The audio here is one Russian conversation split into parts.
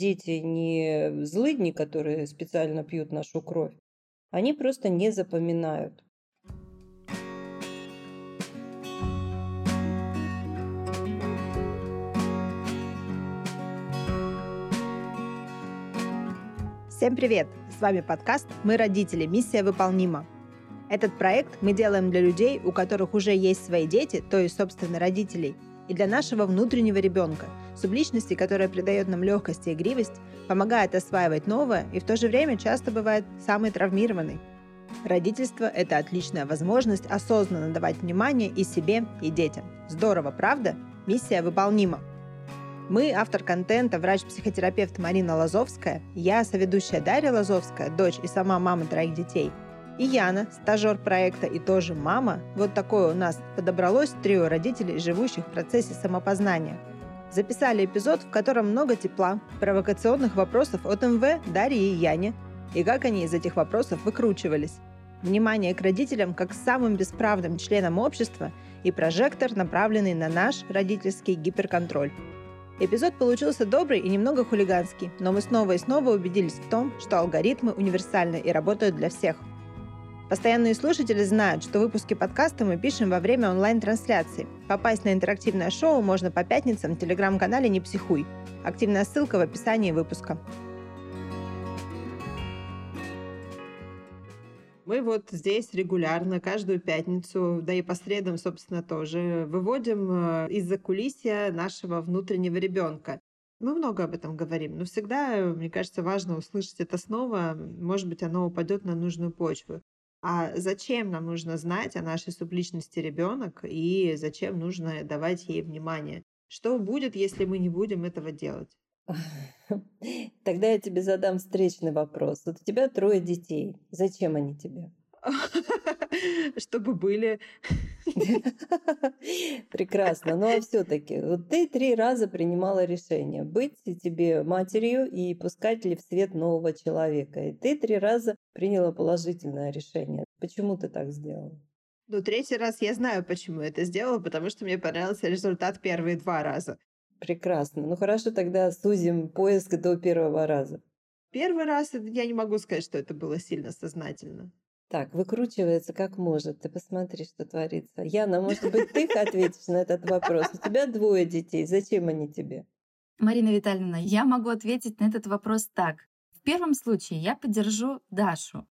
Дети не злыдни, которые специально пьют нашу кровь. Они просто не запоминают. Всем привет! С вами подкаст «Мы родители. Миссия выполнима». Этот проект мы делаем для людей, у которых уже есть свои дети, то есть, собственно, родителей, и для нашего внутреннего ребенка, субличности, которая придает нам легкость и игривость, помогает осваивать новое и в то же время часто бывает самый травмированный. Родительство – это отличная возможность осознанно давать внимание и себе, и детям. Здорово, правда? Миссия выполнима. Мы, автор контента, врач-психотерапевт Марина Лазовская, я, соведущая Дарья Лазовская, дочь и сама мама троих детей, и Яна, стажер проекта и тоже мама, вот такое у нас подобралось трио родителей, живущих в процессе самопознания. Записали эпизод, в котором много тепла, провокационных вопросов от МВ, Дарьи и Яне, и как они из этих вопросов выкручивались. Внимание к родителям как к самым бесправным членам общества и прожектор, направленный на наш родительский гиперконтроль. Эпизод получился добрый и немного хулиганский, но мы снова и снова убедились в том, что алгоритмы универсальны и работают для всех. Постоянные слушатели знают, что выпуски подкаста мы пишем во время онлайн-трансляции. Попасть на интерактивное шоу можно по пятницам в телеграм-канале «Не психуй». Активная ссылка в описании выпуска. Мы вот здесь регулярно, каждую пятницу, да и по средам, собственно, тоже, выводим э, из-за кулисья нашего внутреннего ребенка. Мы много об этом говорим, но всегда, мне кажется, важно услышать это снова. Может быть, оно упадет на нужную почву. А зачем нам нужно знать о нашей субличности ребенок и зачем нужно давать ей внимание? Что будет, если мы не будем этого делать? Тогда я тебе задам встречный вопрос. Вот у тебя трое детей. Зачем они тебе? Чтобы были. Прекрасно. Ну а все-таки, вот ты три раза принимала решение быть тебе матерью и пускать ли в свет нового человека. И ты три раза приняла положительное решение. Почему ты так сделала? Ну, третий раз я знаю, почему я это сделала, потому что мне понравился результат первые два раза. Прекрасно. Ну хорошо, тогда сузим поиск до первого раза. Первый раз я не могу сказать, что это было сильно сознательно. Так, выкручивается как может. Ты посмотри, что творится. Яна, может быть, ты ответишь на этот вопрос? У тебя двое детей. Зачем они тебе? Марина Витальевна, я могу ответить на этот вопрос так. В первом случае я поддержу Дашу.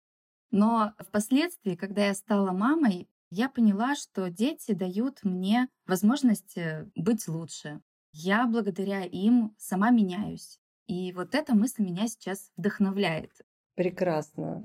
Но впоследствии, когда я стала мамой, я поняла, что дети дают мне возможность э, быть лучше, я благодаря им сама меняюсь. И вот эта мысль меня сейчас вдохновляет. Прекрасно.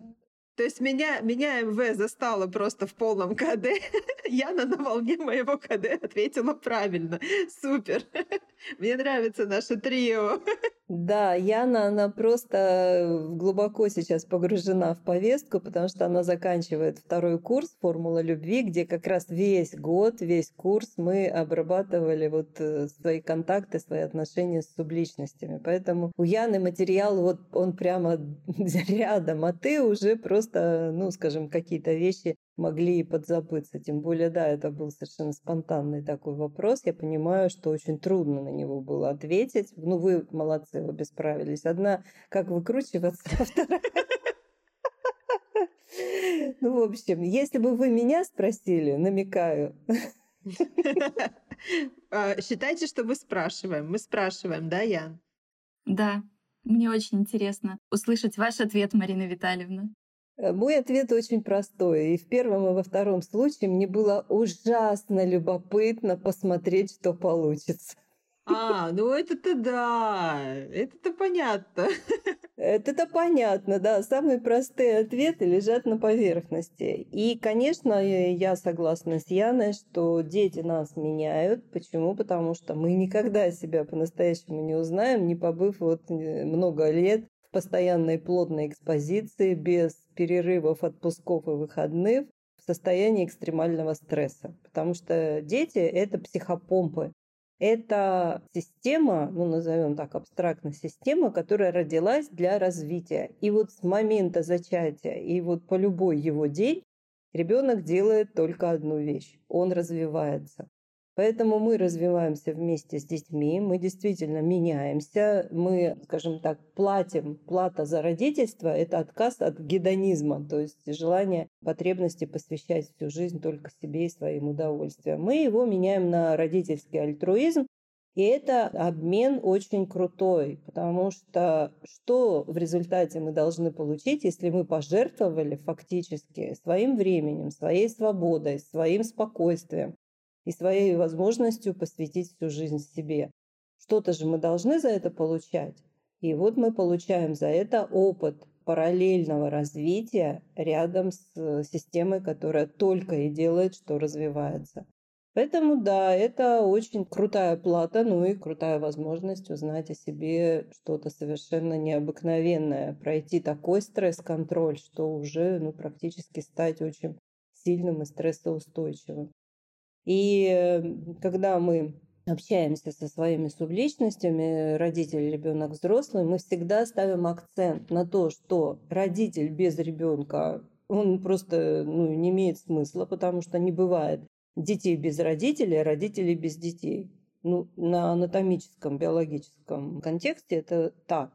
То есть меня, меня МВ застала просто в полном КД. Яна на волне моего КД ответила правильно. Супер. Мне нравится наше трио. Да, Яна, она просто глубоко сейчас погружена в повестку, потому что она заканчивает второй курс «Формула любви», где как раз весь год, весь курс мы обрабатывали вот э, свои контакты, свои отношения с субличностями. Поэтому у Яны материал, вот он прямо рядом, а ты уже просто, ну, скажем, какие-то вещи могли и подзабыться. Тем более, да, это был совершенно спонтанный такой вопрос. Я понимаю, что очень трудно на него было ответить. Ну, вы молодцы, вы справились. Одна, как выкручиваться, а вторая... Ну, в общем, если бы вы меня спросили, намекаю. А, считайте, что мы спрашиваем. Мы спрашиваем, да, Ян? Да, мне очень интересно услышать ваш ответ, Марина Витальевна. Э, мой ответ очень простой. И в первом, и во втором случае мне было ужасно любопытно посмотреть, что получится. А, ну это-то да, это-то понятно. Это-то понятно, да. Самые простые ответы лежат на поверхности. И, конечно, я согласна с Яной, что дети нас меняют. Почему? Потому что мы никогда себя по-настоящему не узнаем, не побыв вот э, много лет постоянной плотной экспозиции, без перерывов, отпусков и выходных, в состоянии экстремального стресса. Потому что дети – это психопомпы. Это система, ну назовем так абстрактно, система, которая родилась для развития. И вот с момента зачатия и вот по любой его день ребенок делает только одну вещь – он развивается. Поэтому мы развиваемся вместе с детьми, мы действительно меняемся, мы, скажем так, платим. Плата за родительство – это отказ от гедонизма, то есть желание, потребности посвящать всю жизнь только себе и своим удовольствиям. Мы его меняем на родительский альтруизм, и это обмен очень крутой, потому что что в результате мы должны получить, если мы пожертвовали фактически своим временем, своей свободой, своим спокойствием, и своей возможностью посвятить всю жизнь себе. Что-то же мы должны за это получать. И вот мы получаем за это опыт параллельного развития рядом с э, системой, которая только и делает, что развивается. Поэтому да, это очень крутая плата, ну и крутая возможность узнать о себе что-то совершенно необыкновенное, пройти такой стресс-контроль, что уже ну, практически стать очень сильным и стрессоустойчивым. И эм, когда мы общаемся со своими субличностями, родитель, ребенок, взрослый, мы всегда ставим акцент на то, что родитель без ребенка, он просто ну, не имеет смысла, потому что не бывает детей без родителей, а родителей без детей. Ну, на анатомическом, биологическом контексте это так.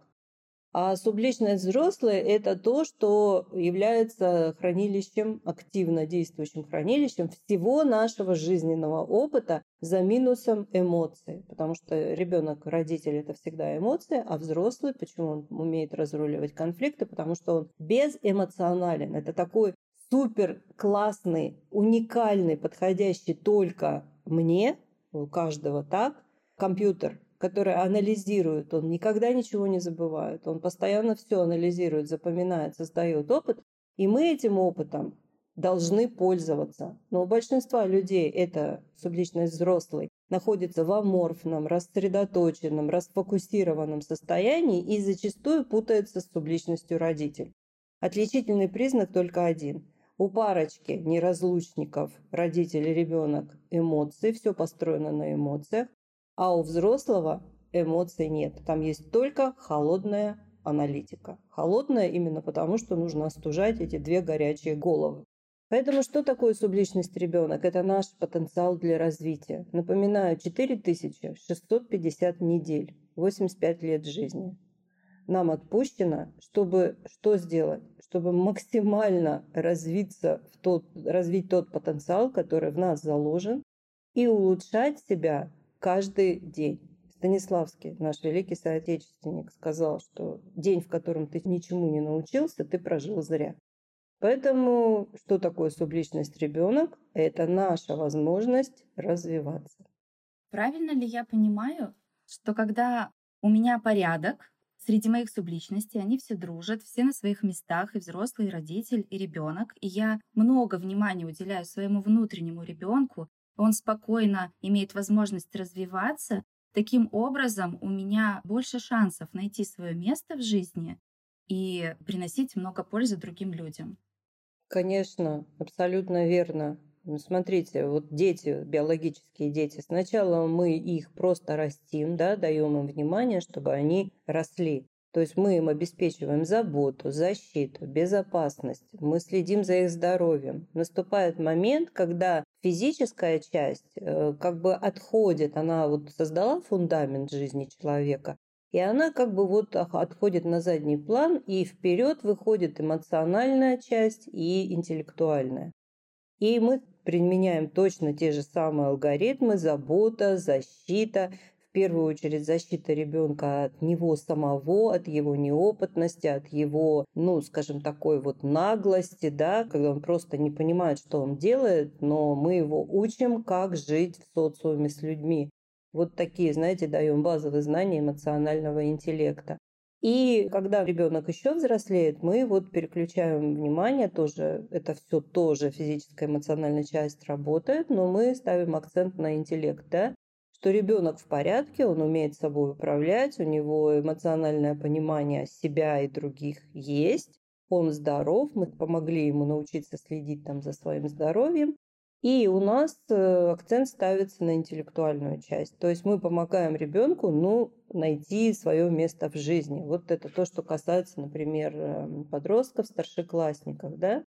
А субличность взрослой – это то, что является хранилищем, активно действующим хранилищем всего нашего жизненного опыта за минусом эмоций. Потому что ребенок, родитель – это всегда эмоции, а взрослый, почему он умеет разруливать конфликты? Потому что он безэмоционален. Это такой супер классный, уникальный, подходящий только мне, у каждого так, компьютер, который анализирует, он никогда ничего не забывает, он постоянно все анализирует, запоминает, создает опыт, и мы этим опытом должны пользоваться. Но у большинства людей это субличность взрослый находится в аморфном, рассредоточенном, расфокусированном состоянии и зачастую путается с субличностью родитель. Отличительный признак только один. У парочки неразлучников родитель и ребенок эмоции, все построено на эмоциях, а у взрослого эмоций нет. Там есть только холодная аналитика. Холодная именно потому, что нужно остужать эти две горячие головы. Поэтому что такое субличность ребенок? Это наш потенциал для развития. Напоминаю, 4650 недель, 85 лет жизни. Нам отпущено, чтобы что сделать? Чтобы максимально развиться в тот, развить тот потенциал, который в нас заложен, и улучшать себя каждый день. Станиславский, наш великий соотечественник, сказал, что день, в котором ты ничему не научился, ты прожил зря. Поэтому что такое субличность ребенок? Это наша возможность развиваться. Правильно ли я понимаю, что когда у меня порядок, среди моих субличностей они все дружат, все на своих местах, и взрослый, и родитель, и ребенок, и я много внимания уделяю своему внутреннему ребенку, он спокойно имеет возможность развиваться, таким образом у меня больше шансов найти свое место в жизни и приносить много пользы другим людям. Конечно, абсолютно верно. Смотрите, вот дети, биологические дети, сначала мы их просто растим, да, даем им внимание, чтобы они росли. То есть мы им обеспечиваем заботу, защиту, безопасность, мы следим за их здоровьем. Наступает момент, когда физическая часть э, как бы отходит, она вот создала фундамент жизни человека, и она как бы вот отходит на задний план, и вперед выходит эмоциональная часть и интеллектуальная. И мы применяем точно те же самые алгоритмы, забота, защита, первую очередь защита ребенка от него самого, от его неопытности, от его, ну, скажем, такой вот наглости, да, когда он просто не понимает, что он делает, но мы его учим, как жить в социуме с людьми. Вот такие, знаете, даем базовые знания эмоционального интеллекта. И когда ребенок еще взрослеет, мы вот переключаем внимание, тоже это все тоже физическая эмоциональная часть работает, но мы ставим акцент на интеллект, да, что ребенок в порядке, он умеет собой управлять, у него эмоциональное понимание себя и других есть, он здоров, мы помогли ему научиться следить там за своим здоровьем, и у нас э, акцент ставится на интеллектуальную часть. То есть мы помогаем ребенку ну, найти свое место в жизни. Вот это то, что касается, например, эм, подростков, старшеклассников. Да?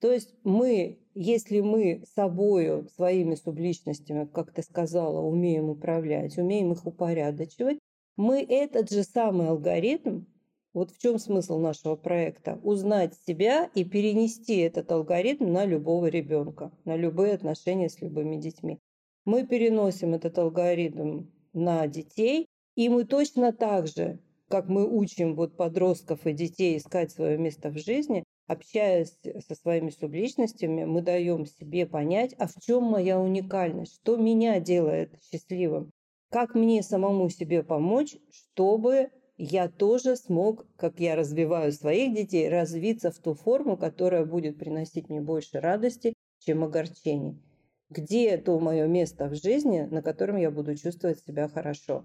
То есть мы, если мы собою, своими субличностями, как ты сказала, умеем управлять, умеем их упорядочивать, мы этот же самый алгоритм, вот в чем смысл нашего проекта, узнать себя и перенести этот алгоритм на любого ребенка, на любые отношения с любыми детьми. Мы переносим этот алгоритм на детей, и мы точно так же, как мы учим вот подростков и детей искать свое место в жизни, общаясь со своими субличностями, мы даем себе понять, а в чем моя уникальность, что меня делает счастливым, как мне самому себе помочь, чтобы я тоже смог, как я развиваю своих детей, развиться в ту форму, которая будет приносить мне больше радости, чем огорчений. Где то мое место в жизни, на котором я буду чувствовать себя хорошо?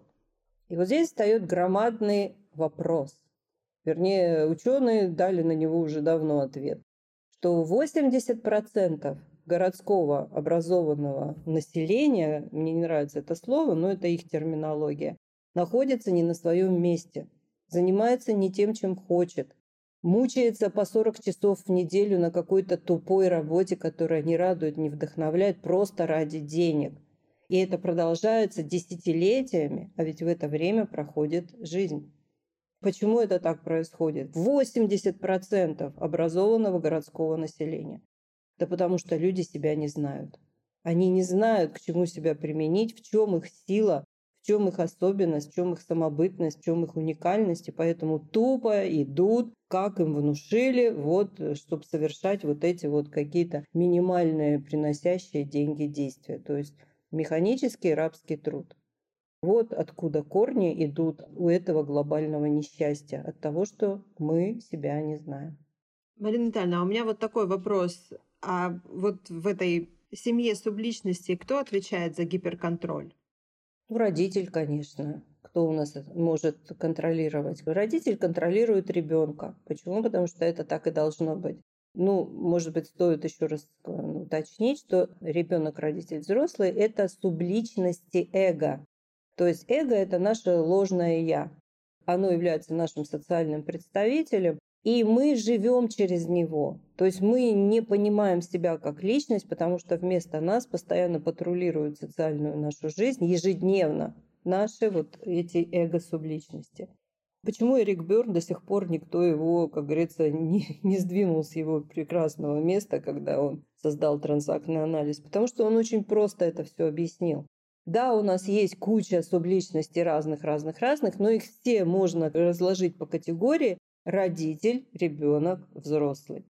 И вот здесь встает громадный вопрос. Вернее, ученые дали на него уже давно ответ, что 80% городского образованного населения, мне не нравится это слово, но это их терминология, находится не на своем месте, занимается не тем, чем хочет, мучается по 40 часов в неделю на какой-то тупой работе, которая не радует, не вдохновляет, просто ради денег. И это продолжается десятилетиями, а ведь в это время проходит жизнь. Почему это так происходит? 80% образованного городского населения. Да потому что люди себя не знают. Они не знают, к чему себя применить, в чем их сила, в чем их особенность, в чем их самобытность, в чем их уникальность. И поэтому тупо идут, как им внушили, вот, чтобы совершать вот эти вот какие-то минимальные приносящие деньги действия. То есть механический рабский труд. Вот откуда корни идут у этого глобального несчастья, от того, что мы себя не знаем. Марина Витальевна, а у меня вот такой вопрос. А вот в этой семье субличности кто отвечает за гиперконтроль? Ну, родитель, конечно. Кто у нас может контролировать? Родитель контролирует ребенка. Почему? Потому что это так и должно быть. Ну, может быть, стоит еще раз э, уточнить, что ребенок, родитель, взрослый – это субличности эго. То есть эго – это наше ложное «я». Оно является нашим социальным представителем, и мы живем через него. То есть мы не понимаем себя как личность, потому что вместо нас постоянно патрулируют социальную нашу жизнь ежедневно наши вот эти эго-субличности. Почему Эрик Бёрн до сих пор никто его, как говорится, не, не сдвинул с его прекрасного места, когда он создал транзактный анализ? Потому что он очень просто это все объяснил. Да, у нас есть куча субличностей разных-разных-разных, но их все можно разложить по категории родитель, ребенок, взрослый.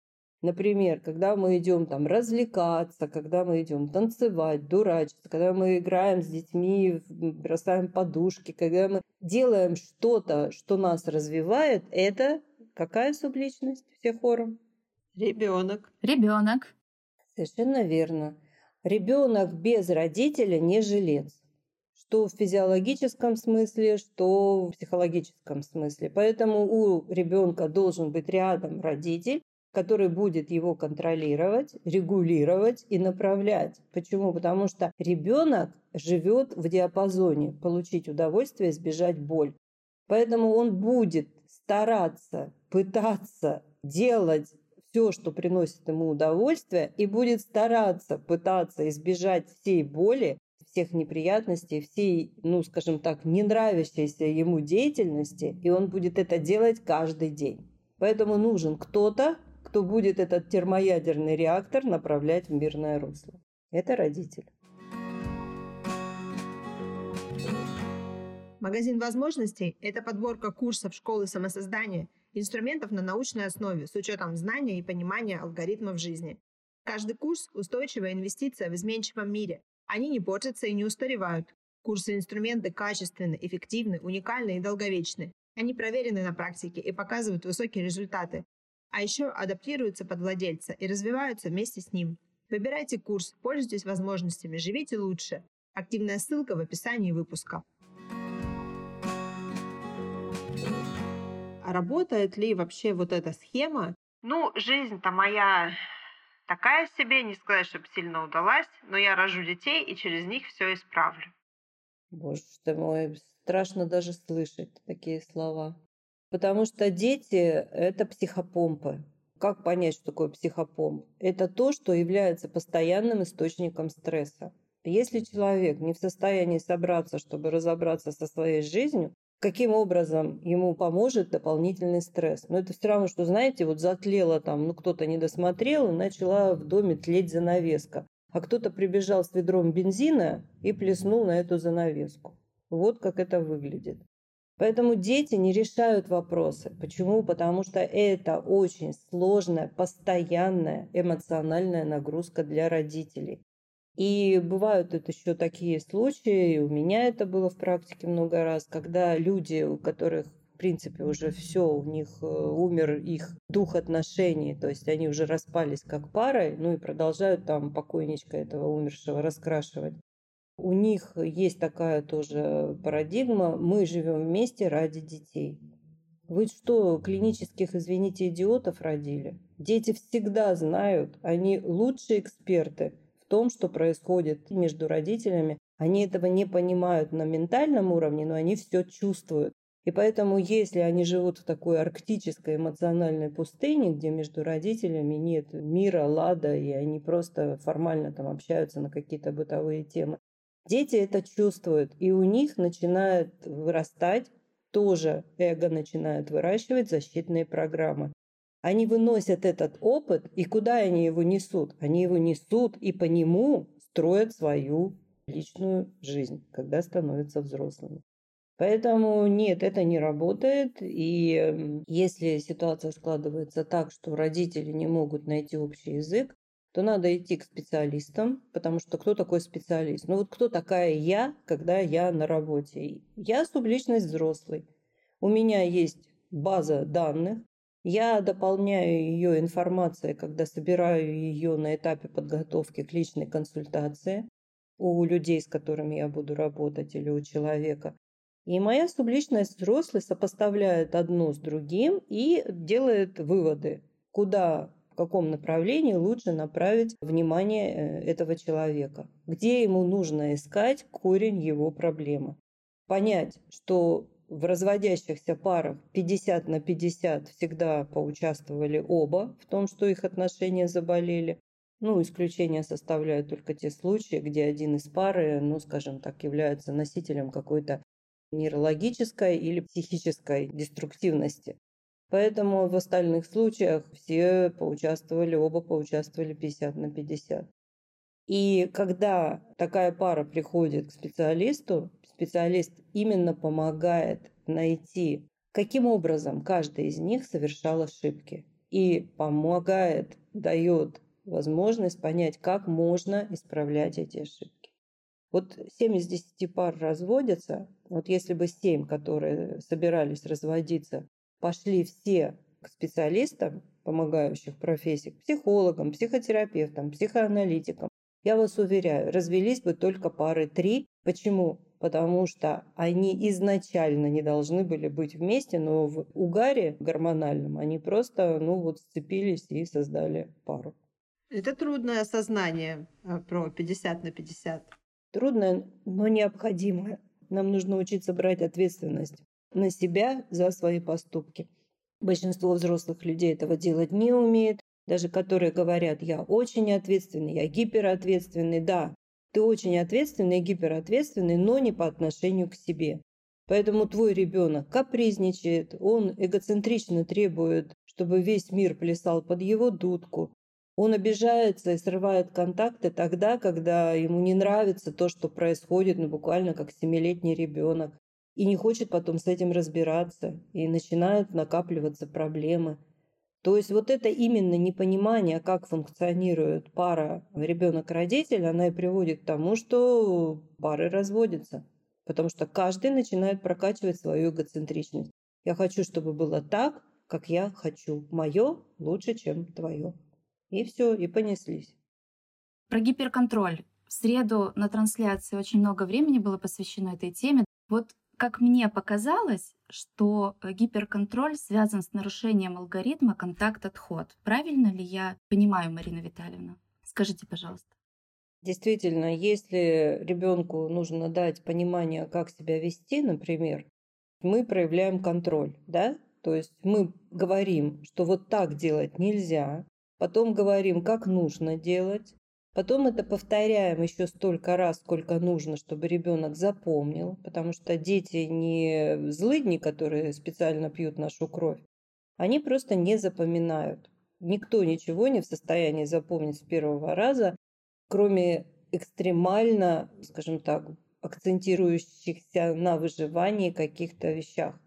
Например, когда мы идем там развлекаться, когда мы идем танцевать, дурачиться, когда мы играем с детьми, бросаем подушки, когда мы делаем что-то, что нас развивает, это какая субличность все хором? Ребенок. Ребенок. Совершенно верно. Ребенок без родителя не жилец. Что в физиологическом смысле, что в психологическом смысле. Поэтому у ребенка должен быть рядом родитель, который будет его контролировать, регулировать и направлять. Почему? Потому что ребенок живет в диапазоне получить удовольствие, избежать боль. Поэтому он будет стараться, пытаться делать все, что приносит ему удовольствие, и будет стараться пытаться избежать всей боли, всех неприятностей, всей, ну, скажем так, не нравящейся ему деятельности, и он будет это делать каждый день. Поэтому нужен кто-то, кто будет этот термоядерный реактор направлять в мирное русло. Это родитель. Магазин возможностей – это подборка курсов школы самосоздания – инструментов на научной основе с учетом знания и понимания алгоритмов жизни. Каждый курс – устойчивая инвестиция в изменчивом мире. Они не портятся и не устаревают. Курсы и инструменты качественны, эффективны, уникальны и долговечны. Они проверены на практике и показывают высокие результаты. А еще адаптируются под владельца и развиваются вместе с ним. Выбирайте курс, пользуйтесь возможностями, живите лучше. Активная ссылка в описании выпуска. Работает ли вообще вот эта схема? Ну, жизнь-то моя такая себе, не сказать, чтобы сильно удалась, но я рожу детей и через них все исправлю. Боже ты мой, страшно даже слышать такие слова. Потому что дети – это психопомпы. как понять, что такое психопомп? Это то, что является постоянным источником стресса. Если человек не в состоянии собраться, чтобы разобраться со своей жизнью, каким образом ему поможет дополнительный стресс. Но это все равно, что, знаете, вот затлела там, ну кто-то не досмотрел, и начала в доме тлеть занавеска. А кто-то прибежал с ведром бензина и плеснул на эту занавеску. Вот как это выглядит. Поэтому дети не решают вопросы. Почему? Потому что это очень сложная, постоянная эмоциональная нагрузка для родителей. И бывают это еще такие случаи, у меня это было в практике много раз, когда люди, у которых в принципе уже все, у них э, умер их дух отношений, то есть они уже распались как пара, ну и продолжают там покойничка этого умершего раскрашивать. У них есть такая тоже парадигма «мы живем вместе ради детей». Вы что, клинических, извините, идиотов родили? Дети всегда знают, они лучшие эксперты том, что происходит между родителями. Они этого не понимают на ментальном уровне, но они все чувствуют. И поэтому, если они живут в такой арктической эмоциональной пустыне, где между родителями нет мира, лада, и они просто формально там общаются на какие-то бытовые темы, дети это чувствуют, и у них начинает вырастать тоже эго начинает выращивать защитные программы. Они выносят этот опыт, и куда они его несут? Они его несут и по нему строят свою личную жизнь, когда становятся взрослыми. Поэтому нет, это не работает. И если ситуация складывается так, что родители не могут найти общий язык, то надо идти к специалистам, потому что кто такой специалист? Ну вот кто такая я, когда я на работе? Я субличность взрослый. У меня есть база данных, я дополняю ее информацией, когда собираю ее на этапе подготовки к личной консультации у людей, с которыми я буду работать, или у человека. И моя субличность взрослый сопоставляет одно с другим и делает выводы, куда, в каком направлении лучше направить внимание э, этого человека, где ему нужно искать корень его проблемы. Понять, что в разводящихся парах 50 на 50 всегда поучаствовали оба в том, что их отношения заболели. Ну, исключения составляют только те случаи, где один из пары, ну, скажем так, является носителем какой-то нейрологической или психической деструктивности. Поэтому в остальных случаях все поучаствовали, оба поучаствовали 50 на 50. И когда такая пара приходит к специалисту, специалист именно помогает найти, каким образом каждый из них совершал ошибки. И помогает, дает возможность понять, как можно исправлять эти ошибки. Вот 7 из 10 пар разводятся. Вот если бы 7, которые собирались разводиться, пошли все к специалистам, помогающих профессий, психологам, психотерапевтам, психоаналитикам, я вас уверяю, развелись бы только пары три. Почему? Потому что они изначально не должны были быть вместе, но в угаре гормональном они просто, ну вот, сцепились и создали пару. Это трудное осознание э, про 50 на 50. Трудное, но необходимое. Нам нужно учиться брать ответственность на себя за свои поступки. Большинство взрослых людей этого делать не умеет, даже которые говорят, я очень ответственный, я гиперответственный, да, ты очень ответственный и гиперответственный, но не по отношению к себе. Поэтому твой ребенок капризничает, он эгоцентрично требует, чтобы весь мир плясал под его дудку. Он обижается и срывает контакты тогда, когда ему не нравится то, что происходит, ну буквально как семилетний ребенок. И не хочет потом с этим разбираться. И начинают накапливаться проблемы. То есть вот это именно непонимание, как функционирует пара ребенок-родитель, она и приводит к тому, что пары разводятся. Потому что каждый начинает прокачивать свою эгоцентричность. Я хочу, чтобы было так, как я хочу. Мое лучше, чем твое. И все, и понеслись. Про гиперконтроль. В среду на трансляции очень много времени было посвящено этой теме. Вот как мне показалось, что э, гиперконтроль связан с нарушением алгоритма контакт-отход. Правильно ли я понимаю, Марина Витальевна? Скажите, пожалуйста. Действительно, если ребенку нужно дать понимание, как себя вести, например, мы проявляем контроль, да? то есть мы говорим, что вот так делать нельзя, потом говорим, как нужно делать, потом это повторяем еще столько раз, сколько нужно, чтобы ребенок запомнил, потому что дети не злыдни, которые специально пьют нашу кровь, они просто не запоминают. Никто ничего не в состоянии запомнить с первого раза, кроме экстремально, скажем так, акцентирующихся на выживании каких-то вещах.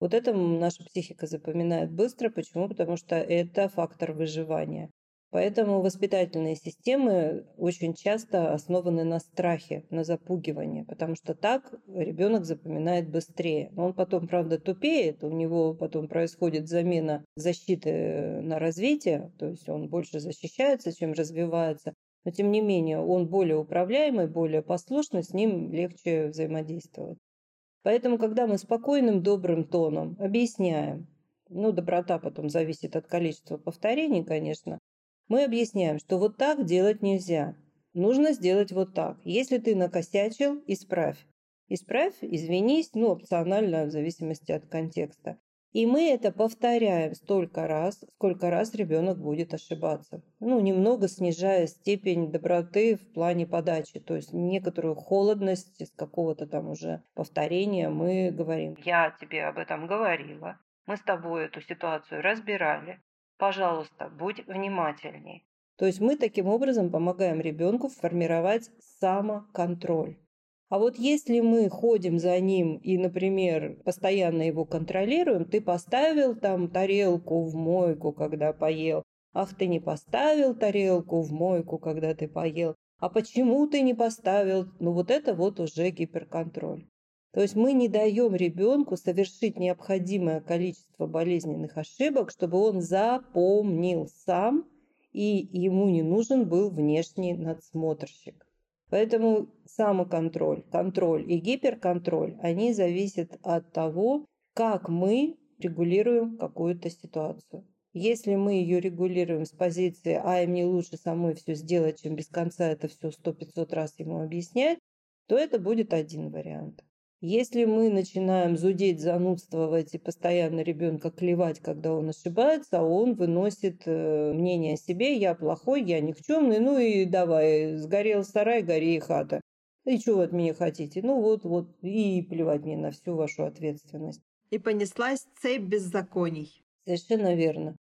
Вот это наша психика запоминает быстро. Почему? Потому что это фактор выживания. Поэтому воспитательные системы очень часто основаны на страхе, на запугивании, потому что так ребенок запоминает быстрее. Он потом, правда, тупеет, у него потом происходит замена защиты на развитие, то есть он больше защищается, чем развивается. Но тем не менее, он более управляемый, более послушный, с ним легче взаимодействовать. Поэтому, когда мы спокойным, добрым тоном объясняем, ну, доброта потом зависит от количества повторений, конечно, мы объясняем, что вот так делать нельзя. Нужно сделать вот так. Если ты накосячил, исправь. Исправь, извинись, ну, опционально, в зависимости от контекста. И мы это повторяем столько раз, сколько раз ребенок будет ошибаться. Ну, немного снижая степень доброты в плане подачи. То есть некоторую холодность из какого-то там уже повторения мы говорим. Я тебе об этом говорила. Мы с тобой эту ситуацию разбирали. Пожалуйста, будь внимательней. То есть мы таким образом помогаем ребенку формировать самоконтроль. А вот если мы ходим за ним и, например, постоянно его контролируем, ты поставил там тарелку в мойку, когда поел, ах, ты не поставил тарелку в мойку, когда ты поел, а почему ты не поставил? Ну вот это вот уже гиперконтроль. То есть мы не даем ребенку совершить необходимое количество болезненных ошибок, чтобы он запомнил сам, и ему не нужен был внешний надсмотрщик. Поэтому самоконтроль, контроль и гиперконтроль, они зависят от того, как мы регулируем какую-то ситуацию. Если мы ее регулируем с позиции «а мне лучше самой все сделать, чем без конца это все сто-пятьсот раз ему объяснять», то это будет один вариант. Если мы начинаем зудеть, занудствовать и постоянно ребенка клевать, когда он ошибается, он выносит э, мнение о себе, я плохой, я никчемный, ну и давай, сгорел сарай, гори и хата. И что вы от меня хотите? Ну вот, вот, и плевать мне на всю вашу ответственность. И понеслась цепь беззаконий. Совершенно верно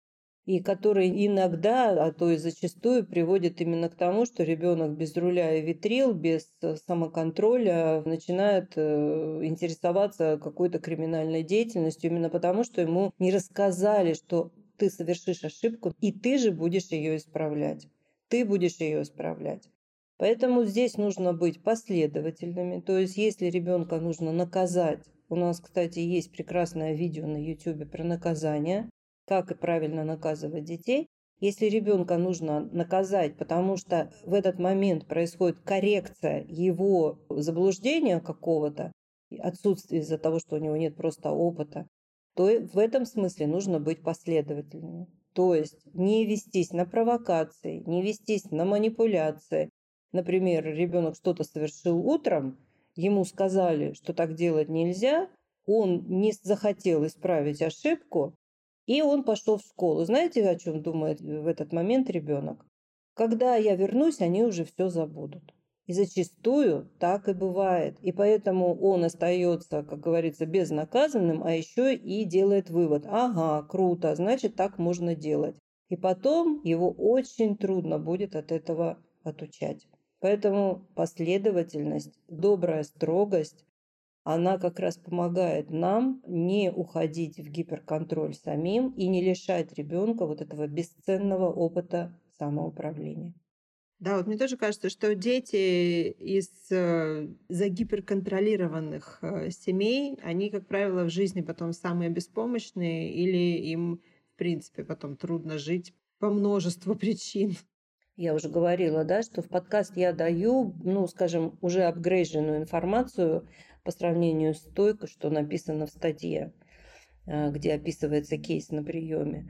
и который иногда, а то и зачастую приводит именно к тому, что ребенок без руля и витрил, без э, самоконтроля начинает э, интересоваться какой-то криминальной деятельностью именно потому, что ему не рассказали, что ты совершишь ошибку, и ты же будешь ее исправлять. Ты будешь ее исправлять. Поэтому здесь нужно быть последовательными. То есть, если ребенка нужно наказать, у нас, кстати, есть прекрасное видео на YouTube про наказание, как и правильно наказывать детей. Если ребенка нужно наказать, потому что в этот момент происходит коррекция его заблуждения какого-то, отсутствие из-за того, что у него нет просто опыта, то в этом смысле нужно быть последовательным. То есть не вестись на провокации, не вестись на манипуляции. Например, ребенок что-то совершил утром, ему сказали, что так делать нельзя, он не захотел исправить ошибку, и он пошел в школу. Знаете, о чем думает в этот момент ребенок? Когда я вернусь, они уже все забудут. И зачастую так и бывает. И поэтому он остается, как говорится, безнаказанным, а еще и делает вывод. Ага, круто, значит так можно делать. И потом его очень трудно будет от этого отучать. Поэтому последовательность, добрая строгость она как раз помогает нам не уходить в гиперконтроль самим и не лишать ребенка вот этого бесценного опыта самоуправления. Да, вот мне тоже кажется, что дети из э, загиперконтролированных э, семей, они, как правило, в жизни потом самые беспомощные или им, в принципе, потом трудно жить по множеству причин. Я уже говорила, да, что в подкаст я даю, ну, скажем, уже апгрейженную информацию по сравнению с той, что написано в статье, э, где описывается кейс на приеме.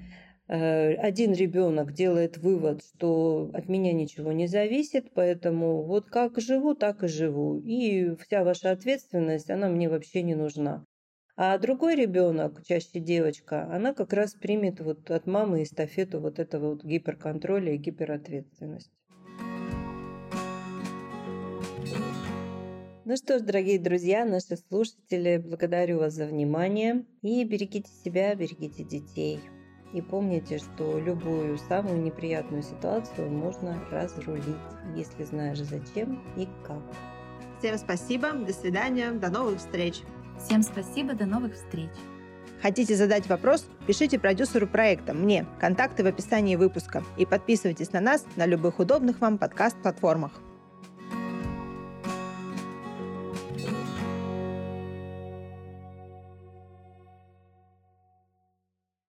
Э, один ребенок делает вывод, что от меня ничего не зависит, поэтому вот как живу, так и живу. И вся ваша ответственность, она мне вообще не нужна. А другой ребенок, чаще девочка, она как раз примет вот от мамы эстафету вот этого вот гиперконтроля и гиперответственности. Ну что ж, дорогие друзья, наши слушатели, благодарю вас за внимание. И берегите себя, берегите детей. И помните, что любую самую неприятную ситуацию можно разрулить, если знаешь зачем и как. Всем спасибо, до свидания, до новых встреч. Всем спасибо, до новых встреч. Хотите задать вопрос? Пишите продюсеру проекта, мне, контакты в описании выпуска. И подписывайтесь на нас на любых удобных вам подкаст-платформах.